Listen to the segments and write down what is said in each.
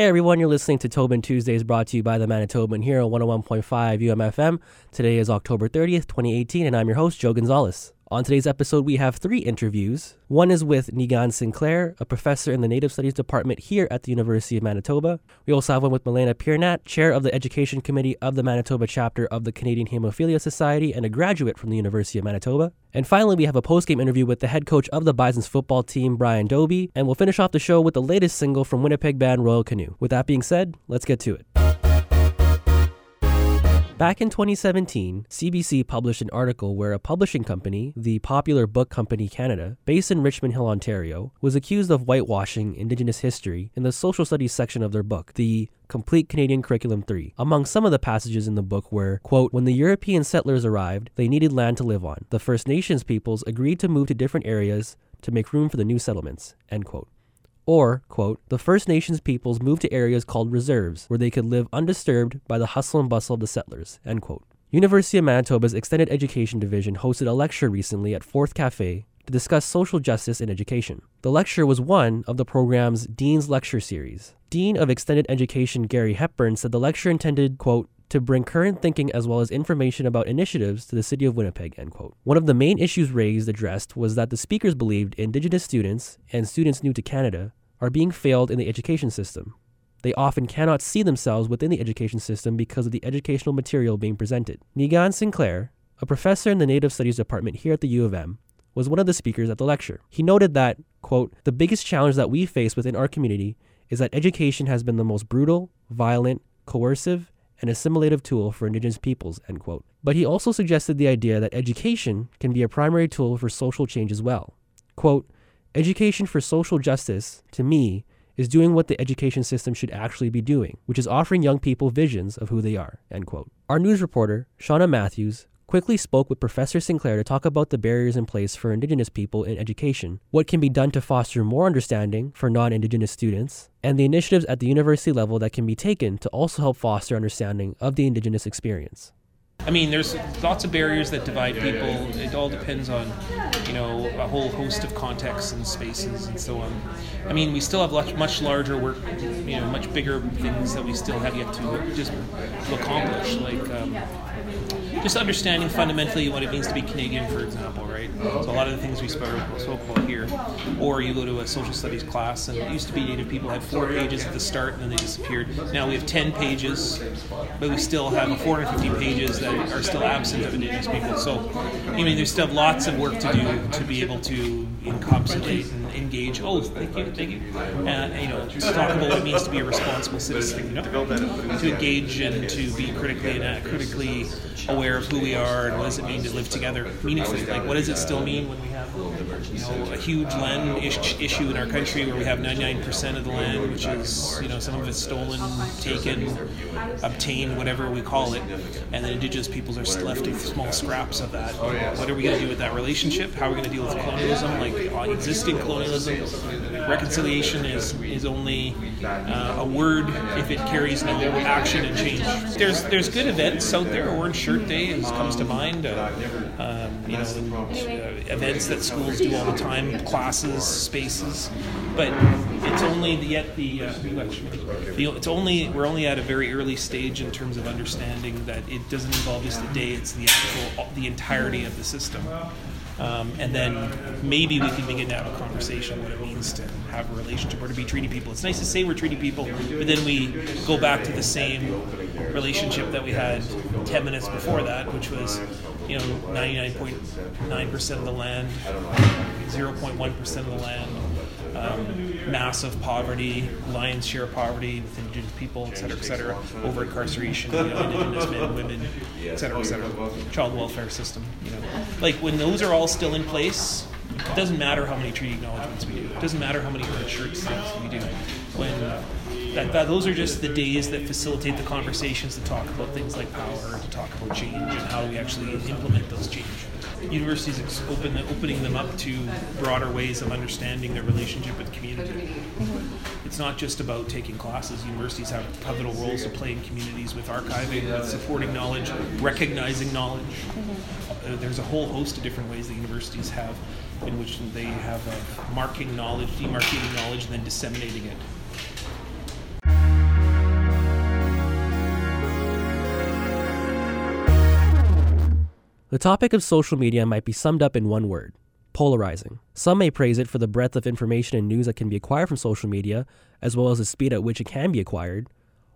Hey everyone, you're listening to Toban Tuesdays brought to you by the Manitoban here on 101.5 UMFM. Today is October 30th, 2018, and I'm your host, Joe Gonzalez. On today's episode, we have three interviews. One is with Niigaan Sinclair, a professor in the Native Studies Department here at the University of Manitoba. We also have one with Milena Piernat, chair of the Education Committee of the Manitoba chapter of the Canadian Hemophilia Society and a graduate from the University of Manitoba. And finally, we have a post-game interview with the head coach of the Bison's football team, Brian Dobie, and we'll finish off the show with the latest single from Winnipeg band Royal Canoe. With that being said, let's get to it. Back in 2017, CBC published an article where a publishing company, the Popular Book Company Canada, based in Richmond Hill, Ontario, was accused of whitewashing Indigenous history in the social studies section of their book, the Complete Canadian Curriculum 3. Among some of the passages in the book were, quote, When the European settlers arrived, they needed land to live on. The First Nations peoples agreed to move to different areas to make room for the new settlements, end quote. Or, quote, the First Nations peoples moved to areas called reserves where they could live undisturbed by the hustle and bustle of the settlers, end quote. University of Manitoba's Extended Education Division hosted a lecture recently at Forth Cafe to discuss social justice in education. The lecture was one of the program's Dean's Lecture Series. Dean of Extended Education Gary Hepburn said the lecture intended, quote, to bring current thinking as well as information about initiatives to the city of Winnipeg, end quote. One of the main issues raised addressed was that the speakers believed Indigenous students and students new to Canada are being failed in the education system. They often cannot see themselves within the education system because of the educational material being presented. Niigaan Sinclair, a professor in the Native Studies Department here at the U of M, was one of the speakers at the lecture. He noted that, quote, the biggest challenge that we face within our community is that education has been the most brutal, violent, coercive, and assimilative tool for indigenous peoples, end quote. But he also suggested the idea that education can be a primary tool for social change as well. Quote, Education for social justice, to me, is doing what the education system should actually be doing, which is offering young people visions of who they are. End quote. Our news reporter, Shauna Matthews, quickly spoke with Professor Sinclair to talk about the barriers in place for Indigenous people in education, what can be done to foster more understanding for non Indigenous students, and the initiatives at the university level that can be taken to also help foster understanding of the Indigenous experience. I mean, there's lots of barriers that divide people. It all depends on, you know, a whole host of contexts and spaces and so on. I mean, we still have much, larger work, you know, much bigger things that we still have yet to just to accomplish, like um, just understanding fundamentally what it means to be Canadian, for example, right? So a lot of the things we spoke, about here, or you go to a social studies class, and it used to be Native people had four pages at the start, and then they disappeared. Now we have ten pages, but we still have 450 pages that are still absent of Indigenous people. So, I mean, there's still lots of work to do to be able to encapsulate engage. Oh, thank you, thank you. And you know, to talk about what it means to be a responsible citizen, you know, to engage and to be critically and critically aware of who we are and what does it mean to live together meaningfully. Like, what does it still mean when we have you know a huge land issue in our country where we have 99% of the land, which is you know some of it's stolen, taken, obtained, whatever we call it, and then Indigenous peoples are left with small scraps of that. What are we going to do with that relationship? How are we going to deal with colonialism, like existing colonialism? Reconciliation is is only uh, a word if it carries no action and change. There's there's good events out there. Orange Shirt Day is, comes to mind. Uh, um, you know, uh, events that schools do all the time, classes, spaces, but it's only yet the, uh, the it's only we're only at a very early stage in terms of understanding that it doesn't involve just the day; it's the actual the entirety of the system. Um, and then maybe we can begin to have a conversation what it means to have a relationship or to be treating people. It's nice to say we're treating people, but then we go back to the same relationship that we had 10 minutes before that, which was, you know, 99.9% of the land, 0.1% of the land, um, massive poverty, lion's share of poverty with indigenous people, et cetera, et cetera, over incarceration, you know, indigenous men, women, et cetera, et cetera, child welfare system, you know. Like when those are all still in place, it doesn't matter how many treaty acknowledgements we do. It doesn't matter how many shirts things we do. When that, that, those are just the days that facilitate the conversations to talk about things like power, to talk about change, and how we actually implement those change. Universities open, opening them up to broader ways of understanding their relationship with community. It's not just about taking classes. Universities have pivotal roles to play in communities with archiving, with supporting knowledge, recognizing knowledge. Uh, there's a whole host of different ways that universities have in which they have uh, marking knowledge, demarcating knowledge, and then disseminating it. The topic of social media might be summed up in one word polarizing. Some may praise it for the breadth of information and news that can be acquired from social media, as well as the speed at which it can be acquired,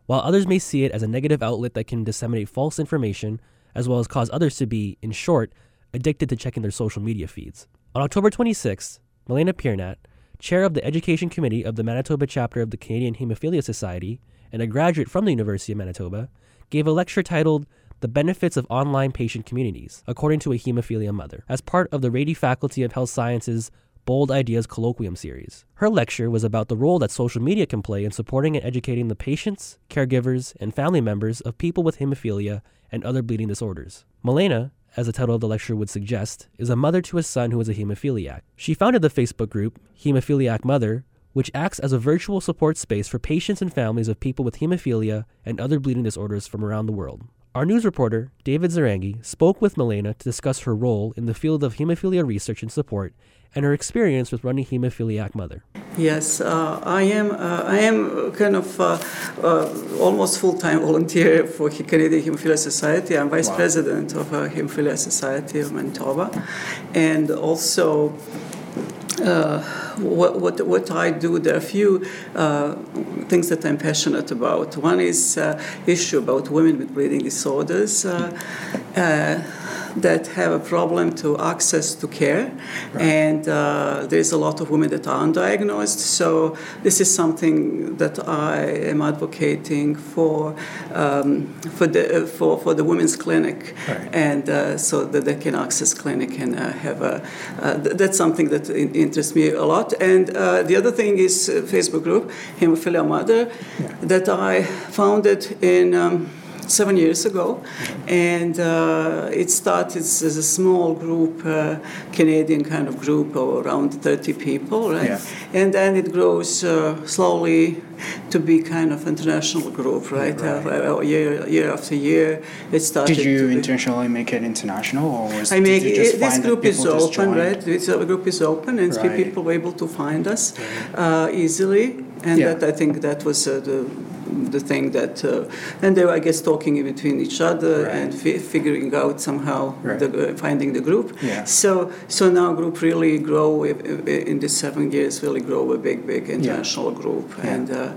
while others may see it as a negative outlet that can disseminate false information, as well as cause others to be, in short, addicted to checking their social media feeds. On October 26th, Milena Piernat, chair of the Education Committee of the Manitoba chapter of the Canadian Hemophilia Society and a graduate from the University of Manitoba, gave a lecture titled The Benefits of Online Patient Communities, according to a hemophilia mother, as part of the Rady Faculty of Health Sciences Bold Ideas Colloquium series. Her lecture was about the role that social media can play in supporting and educating the patients, caregivers, and family members of people with hemophilia and other bleeding disorders. Milena, as the title of the lecture would suggest, is a mother to a son who is a hemophiliac. She founded the Facebook group Hemophiliac Mother, which acts as a virtual support space for patients and families of people with hemophilia and other bleeding disorders from around the world. Our news reporter, David Zarangi, spoke with Milena to discuss her role in the field of hemophilia research and support and her experience with running Hemophiliac Mother. Yes, uh, I am. Uh, I am kind of uh, uh almost full-time volunteer for the Canadian Hemophilia Society. I'm vice wow. president of uh, Hemophilia Society of Manitoba, and also. Uh, what, what, what I do, there are a few uh, things that I'm passionate about. One is uh, issue about women with bleeding disorders uh, that have a problem to access to care, right. and uh, there's a lot of women that are undiagnosed. So this is something that I am advocating for um, for the for, for the women's clinic, right. and uh, so that they can access clinic and uh, have a. Uh, th- that's something that interests me a lot. And uh, the other thing is Facebook group Hemophilia Mother yeah. that I founded in. Um, seven years ago, and uh, it started as a small group, uh, Canadian kind of group of around 30 people, right? Yeah. And then it grows uh, slowly to be kind of international group, right? right. Uh, year, year after year, it started. Did you intentionally make it international, or was it? I make it, this group is open, right? This group is open, and right. people were able to find us uh, easily, and yeah. that I think that was uh, the the thing that, uh, and they were, I guess, talking in between each other right. and fi- figuring out somehow right. the, uh, finding the group. Yeah. So, so now group really grow in the seven years, really grow a big, big international yeah. group, yeah. and. Uh,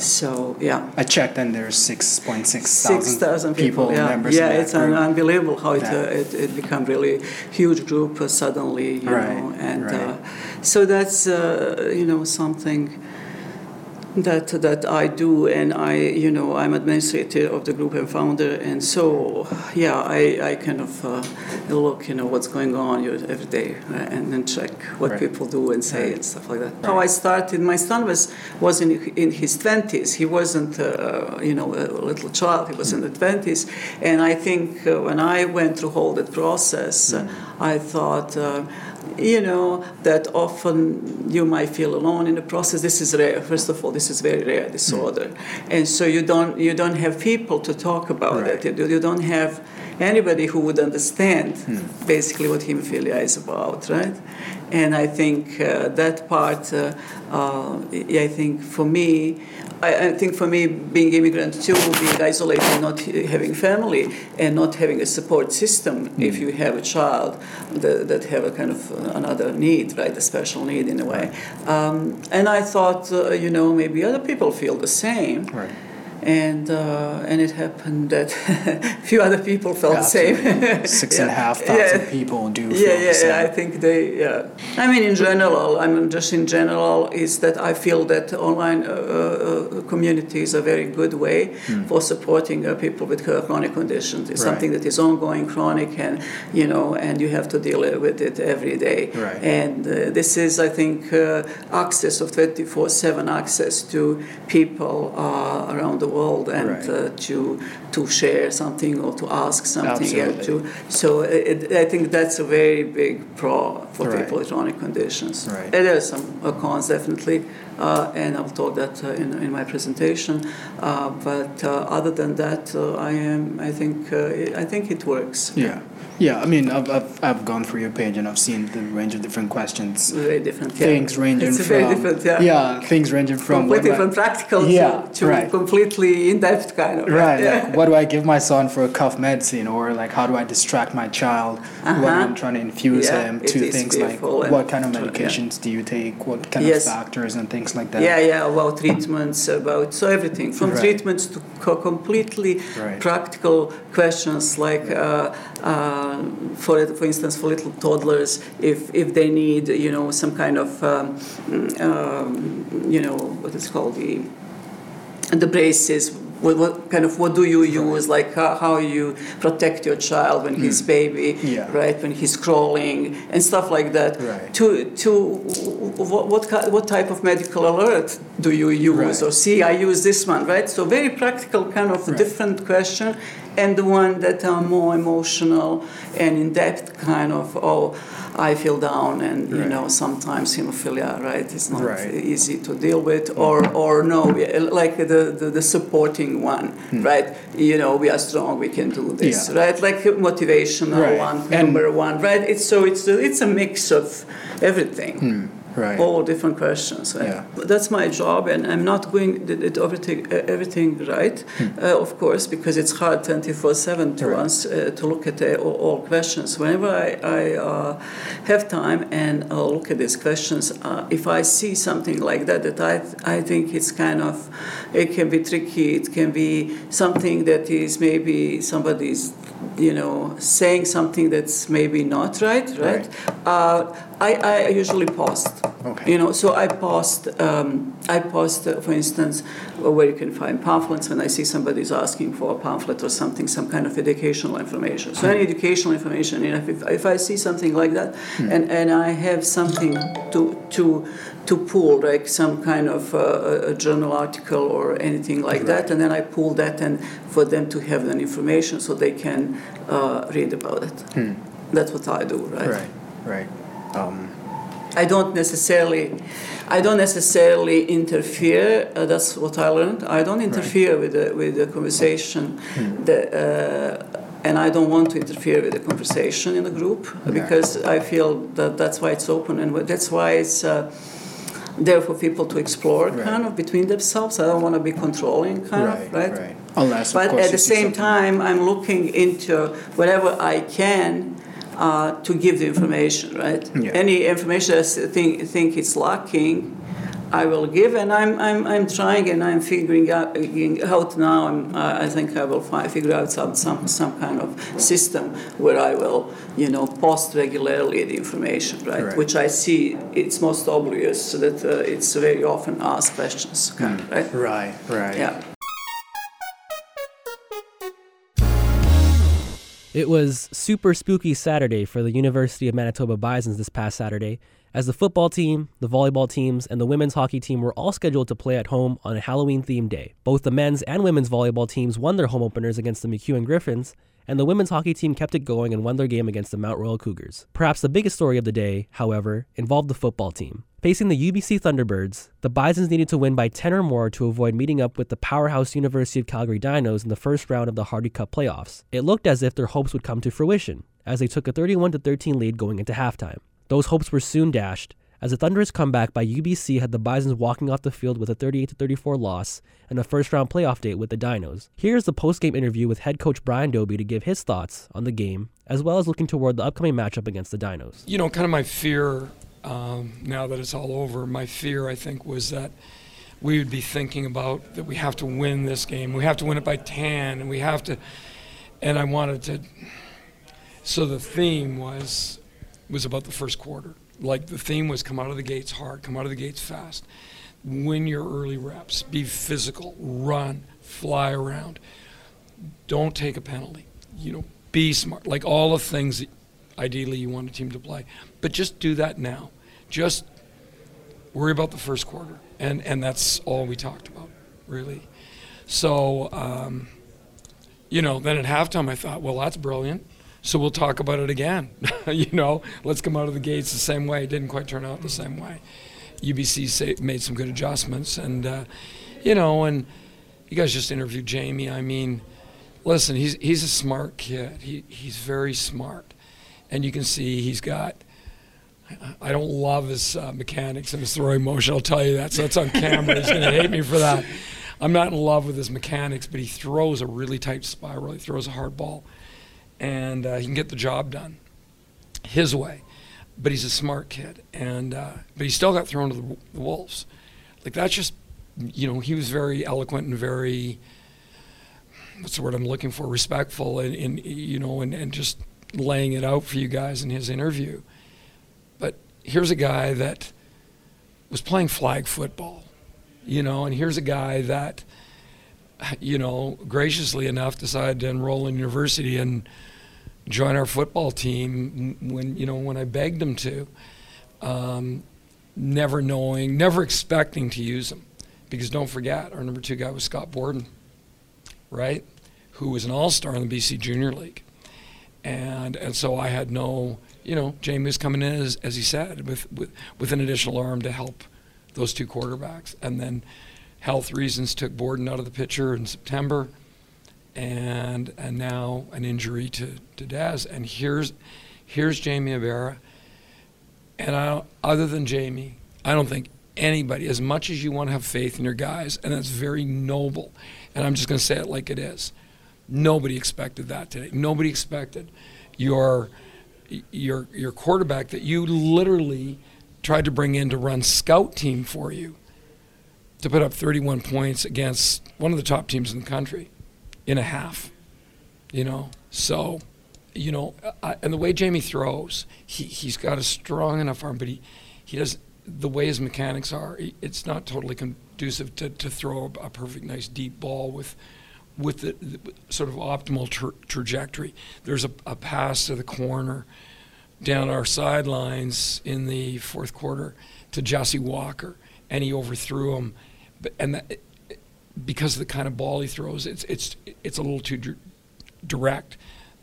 so yeah, I checked, and there's six point six thousand people, people yeah. members. Yeah, it's un- unbelievable how it, uh, it it become really huge group uh, suddenly, you right. know, and right. uh, so that's uh, you know something that that I do, and I, you know, I'm administrator of the group and founder, and so yeah, I, I kind of uh, look, you know, what's going on every day, uh, and then check what right. people do and say right. and stuff like that. Right. How I started, my son was was in in his twenties. He wasn't, uh, you know, a little child. He was in the twenties, and I think uh, when I went through all that process, mm. I thought uh, you know that often you might feel alone in the process this is rare first of all this is very rare disorder mm. and so you don't you don't have people to talk about right. it you don't have anybody who would understand mm. basically what hemophilia is about right and i think uh, that part uh, uh, i think for me I, I, think for me, being immigrant too, being isolated, not having family, and not having a support system. Mm. If you have a child that, that have a kind of another need, right, a special need in a way. Um, and I thought, uh, you know, maybe other people feel the same. Right and uh, and it happened that a few other people felt the same. Six yeah. and a half thousand yeah. people do. Yeah, yeah, the yeah. I think they. Yeah. I mean, in general, I mean, just in general, is that I feel that online uh, uh, community is a very good way hmm. for supporting uh, people with chronic conditions. It's right. something that is ongoing, chronic, and you know, and you have to deal with it every day. Right. And uh, this is, I think, uh, access of twenty four seven access to people around the world and right. uh, to to share something or to ask something. To, so it, I think that's a very big pro for right. people with chronic conditions. Right. There are some uh, cons definitely, uh, and I'll talk that uh, in, in my presentation. Uh, but uh, other than that, I am. I think I think it works. Yeah. Yeah, I mean, I've, I've, I've gone through your page and I've seen the range of different questions. Very different, yeah. Things ranging it's from very different, yeah. yeah, things ranging from completely from practical yeah, to, to right. completely in depth kind of. Right, yeah. like what do I give my son for a cough medicine, or like how do I distract my child Uh-huh. when I'm trying to infuse Yeah, him to things like what kind of true, yeah. medications do you take, what kind Yes. of factors and things like that. Yeah, yeah, about treatments, about so everything from Right. treatments to completely Right. practical questions like, uh, uh, for for instance, for little toddlers, if if they need, you know, some kind of, um, mm, um, you know, what is called the the braces. What, what kind of what do you use? Like how, how you protect your child when he's baby, Hmm. Yeah. right? When he's crawling and stuff like that. Right. To to what what, what type of medical alert do you use? Right. Or see, I use this one, right? So very practical, kind of different question, and the one that are more emotional and in depth, kind of oh. I feel down, and you know sometimes hemophilia, right? It's not Right. easy to deal with, or or no, like the the, the supporting one, right? You know, we are strong, we can do this, Hmm. Yeah. right? Like motivational Right. one, number one, right? It's so it's a, it's a mix of everything right. all different questions. right? Yeah. That's my job, and I'm not going to do everything, everything right, uh, of course, because it's hard 24/7 to Hmm. Right. us uh, to look at uh, all, all questions. Whenever I, I uh, have time and I'll look at these questions, uh, if I see something like that, that I I think it's kind of it can be tricky. It can be something that is maybe somebody's you know saying something that's maybe not right, right? Uh, I, I usually post. Okay. You know, so I post. Um, I post, uh, for instance, where you can find pamphlets. When I see somebody's asking for a pamphlet or something, some kind of educational information. So any educational information. You know, if, if I see something like that, and, and I have something to to to pull, like some kind of uh, a journal article or anything like that, and then I pull that and for them to have that information so they can uh, read about it. That's what I do, Right, right. Um, I don't necessarily, I don't necessarily interfere. Uh, that's what I learned. I don't interfere with the with the conversation, the, uh, and I don't want to interfere with the conversation in the group because I feel that that's why it's open and that's why it's. Uh, there for people to explore Right. kind of between themselves. I don't want to be controlling kind right, of, right? right. Unless, of But at the same time, I'm looking into whatever I can uh, to give the information, right? Yeah. Any information I think, think it's lacking, I will give, and I'm, I'm, I'm trying and I'm figuring out, out now. I'm, I I think I will find, figure out some, some, some kind of system where I will, you know, post regularly the information, right? Right. Which I see it's most obvious that uh, it's very often asked questions, kind of, right? Right, right. Yeah. It was super spooky Saturday for the University of Manitoba Bisons this past Saturday, as the football team, the volleyball teams, and the women's hockey team were all scheduled to play at home on a Halloween themed day. Both the men's and women's volleyball teams won their home openers against the MacEwan Griffins, and the women's hockey team kept it going and won their game against the Mount Royal Cougars. Perhaps the biggest story of the day, however, involved the football team. Facing the UBC Thunderbirds, the Bisons needed to win by 10 or more to avoid meeting up with the powerhouse University of Calgary Dinos in the first round of the Hardy Cup playoffs. It looked as if their hopes would come to fruition, as they took a 31 13 lead going into halftime. Those hopes were soon dashed, as a thunderous comeback by UBC had the Bisons walking off the field with a 38 34 loss and a first round playoff date with the Dinos. Here's the post game interview with head coach Brian Dobie to give his thoughts on the game, as well as looking toward the upcoming matchup against the Dinos. You know, kind of my fear um, now that it's all over, my fear, I think, was that we would be thinking about that we have to win this game. We have to win it by 10, and we have to. And I wanted to. So the theme was was about the first quarter. Like the theme was come out of the gates hard, come out of the gates fast, win your early reps, be physical, run, fly around. Don't take a penalty. You know, be smart. Like all the things that ideally you want a team to play. But just do that now. Just worry about the first quarter. And, and that's all we talked about, really. So, um, you know, then at halftime I thought, well, that's brilliant. So we'll talk about it again. you know, let's come out of the gates the same way. It didn't quite turn out the same way. UBC say, made some good adjustments. And, uh, you know, and you guys just interviewed Jamie. I mean, listen, he's he's a smart kid. He he's very smart, and you can see he's got. I don't love his uh, mechanics and his throwing motion. I'll tell you that. So that's on camera. He's going to hate me for that. I'm not in love with his mechanics, but he throws a really tight spiral. He throws a hard ball, and uh, he can get the job done his way. But he's a smart kid, and uh, but he still got thrown to the, the wolves. Like that's just, you know, he was very eloquent and very what's the word I'm looking for? Respectful and, and you know, and, and just laying it out for you guys in his interview. But here's a guy that was playing flag football, you know, and here's a guy that, you know, graciously enough decided to enroll in university and join our football team when, you know, when I begged him to. Um, never knowing, never expecting to use him. Because don't forget, our number two guy was Scott Borden right? Who was an all star in the BC Junior League. And, and so I had no, you know, Jamie was coming in, as, as he said, with, with, with an additional arm to help those two quarterbacks. And then health reasons took Borden out of the picture in September. And, and now an injury to, to Daz. And here's, here's Jamie Ibarra. And I, other than Jamie, I don't think anybody, as much as you want to have faith in your guys, and that's very noble, and I'm just going to say it like it is. Nobody expected that today. Nobody expected your your your quarterback that you literally tried to bring in to run scout team for you to put up 31 points against one of the top teams in the country in a half. You know, so you know, I, and the way Jamie throws, he he's got a strong enough arm, but he he does the way his mechanics are. It's not totally. Conducive to, to throw a, perfect, nice deep ball with with the, the sort of optimal tra- trajectory. There's a, a, pass to the corner down our sidelines in the fourth quarter to Jesse Walker, and he overthrew him. And that, because of the kind of ball he throws, it's it's it's a little too d- direct.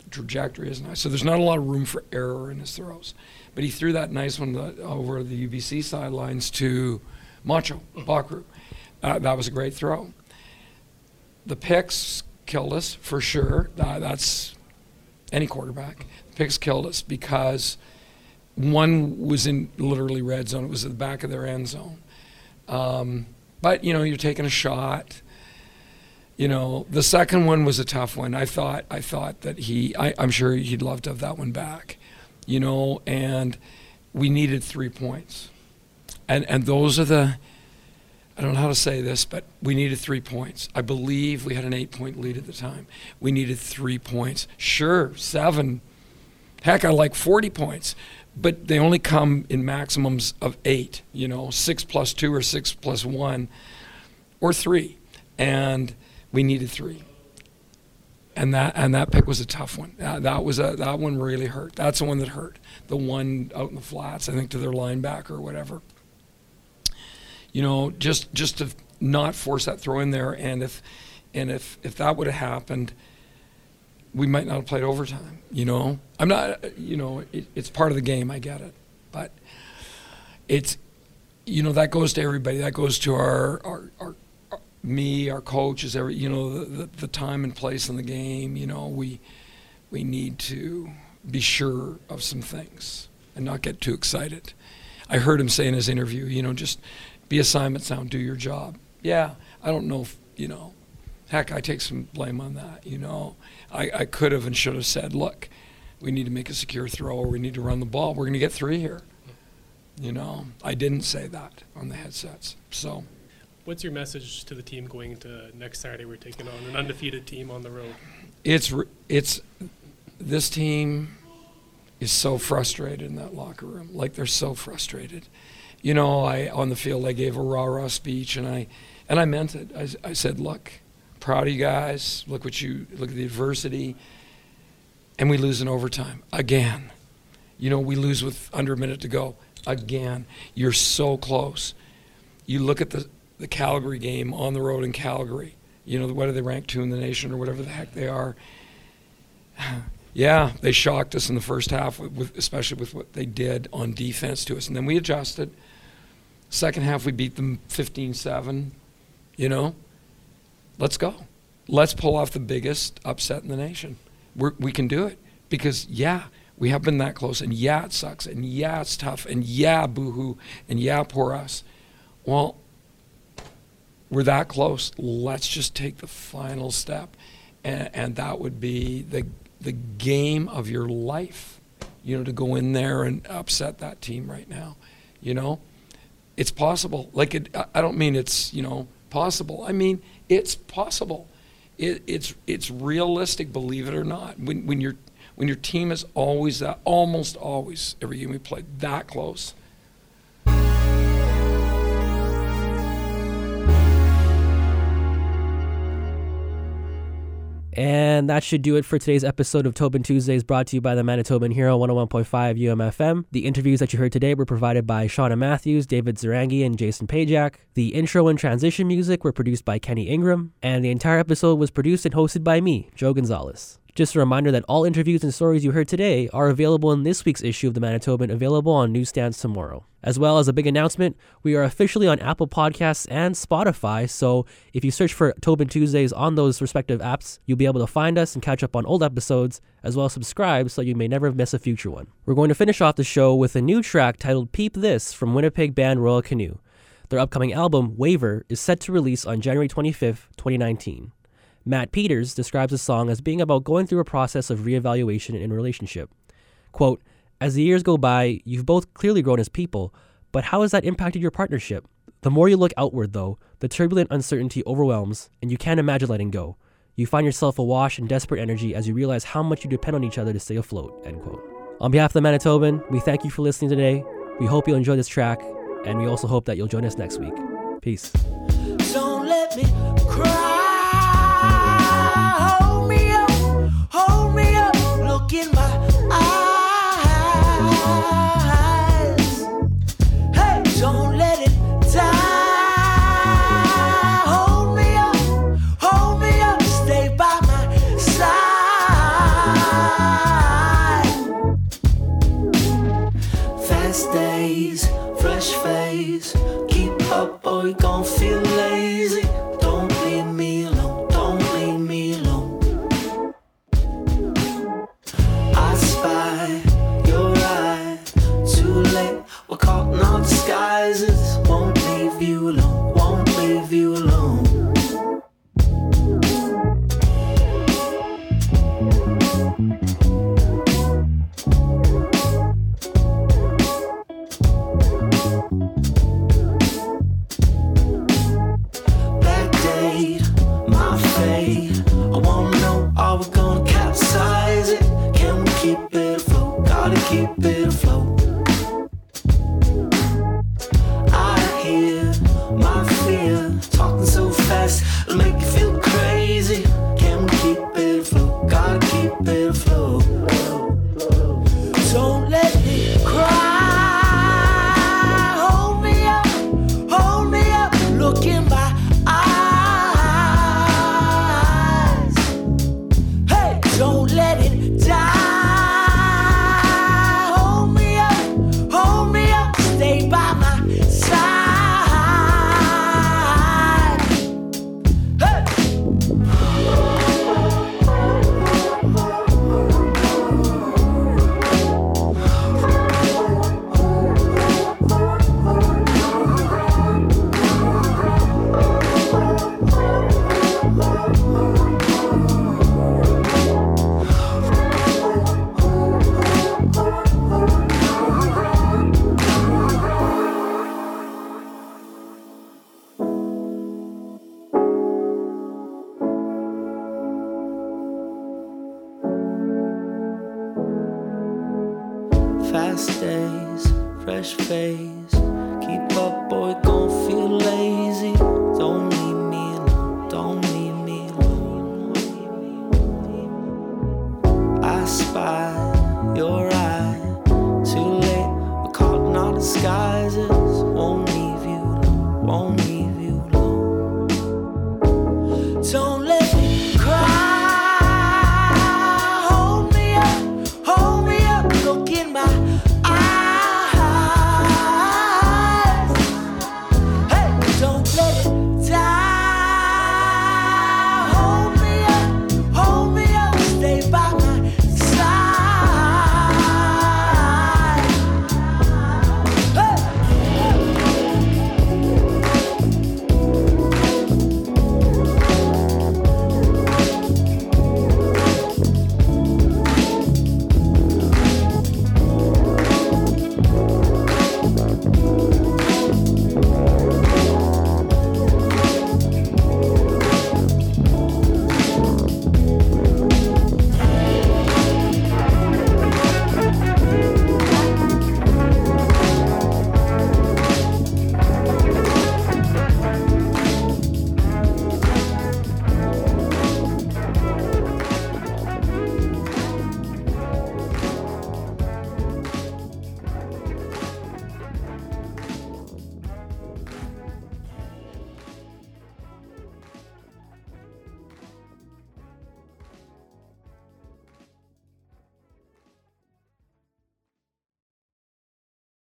The trajectory isn't nice, so there's not a lot of room for error in his throws. But he threw that nice one over the UBC sidelines to Macho Bockru, uh, that was a great throw. The picks killed us for sure. Uh, that's any quarterback. The picks killed us because one was in literally red zone. It was at the back of their end zone. Um, but you know, you're taking a shot. You know, the second one was a tough one. I thought, I thought that he, I, I'm sure he'd love to have that one back. You know, and we needed three points, and and those are the I don't know how to say this, but we needed three points. I believe we had an eight point lead at the time. We needed three points. Sure, seven. Heck, I like 40 points, but they only come in maximums of eight, you know, six plus two or six plus one or three. And we needed three. And that and that pick was a tough one. That, that was a that one really hurt. That's the one that hurt. The one out in the flats, I think, to their linebacker or whatever you know, just just to not force that throw in there. And if and if if that would have happened, we might not have played overtime. You know, I'm not. You know, it, it's part of the game. I get it, but it's you know that goes to everybody. That goes to our, our, our me, our coaches, every you know the, the, the time and place in the game. You know, we we need to be sure of some things and not get too excited. I heard him say in his interview, you know, just be assignment sound, do your job. Yeah, I don't know if, you know, heck, I take some blame on that, you know. I, I could have and should have said, look, we need to make a secure throw or we need to run the ball. We're going to get three here. You know, I didn't say that on the headsets. So. What's your message to the team going into next Saturday? We're taking on an undefeated team on the road. It's it's this team is so frustrated in that locker room. Like they're so frustrated you know, I on the field I gave a rah rah speech and I and I meant it. I, I said, look, proud of you guys. Look what you look at the adversity, and we lose in overtime again. You know, we lose with under a minute to go again. You're so close. You look at the the Calgary game on the road in Calgary. You know, what are they ranked two in the nation or whatever the heck they are. yeah, they shocked us in the first half, with, especially with what they did on defense to us, and then we adjusted Second half, we beat them 15 7. You know, let's go. let's pull off the biggest upset in the nation. We're, we can do it because, yeah, we have been that close, and yeah, it sucks, and yeah, it's tough, and yeah, boohoo, and yeah, poor us. Well, we're that close. Let's just take the final step, and, and that would be the the game of your life. You know, to go in there and upset that team right now. You know, it's possible. Like it, I don't mean it's you know possible. I mean it's possible. It, it's it's realistic. Believe it or not. When when you're when your team is always that, almost always, every game we play, that close. And that should do it for today's episode of Toban Tuesdays, brought to you by the Manitoban Hero 101.5 UMFM. The interviews that you heard today were provided by Shauna Matthews, David Zarangi, and Jason Pajak. The intro and transition music were produced by Kenny Ingram, and the entire episode was produced and hosted by me, Joe Gonzalez. Just a reminder that all interviews and stories you heard today are available in this week's issue of the Manitoban, available on newsstands tomorrow. As well as a big announcement, we are officially on Apple Podcasts and Spotify, so if you search for Toban Tuesdays on those respective apps, you'll be able to find us and catch up on old episodes, as well as subscribe so you may never miss a future one. We're going to finish off the show with a new track titled Peep This from Winnipeg band Royal Canoe. Their upcoming album, Waver, is set to release on January 25th, 2019. Matt Peters describes the song as being about going through a process of reevaluation in a relationship. Quote, As the years go by, you've both clearly grown as people, but how has that impacted your partnership? The more you look outward, though, the turbulent uncertainty overwhelms, and you can't imagine letting go. You find yourself awash in desperate energy as you realize how much you depend on each other to stay afloat. End quote. On behalf of the Manitoban, we thank you for listening today. We hope you'll enjoy this track, and we also hope that you'll join us next week. Peace.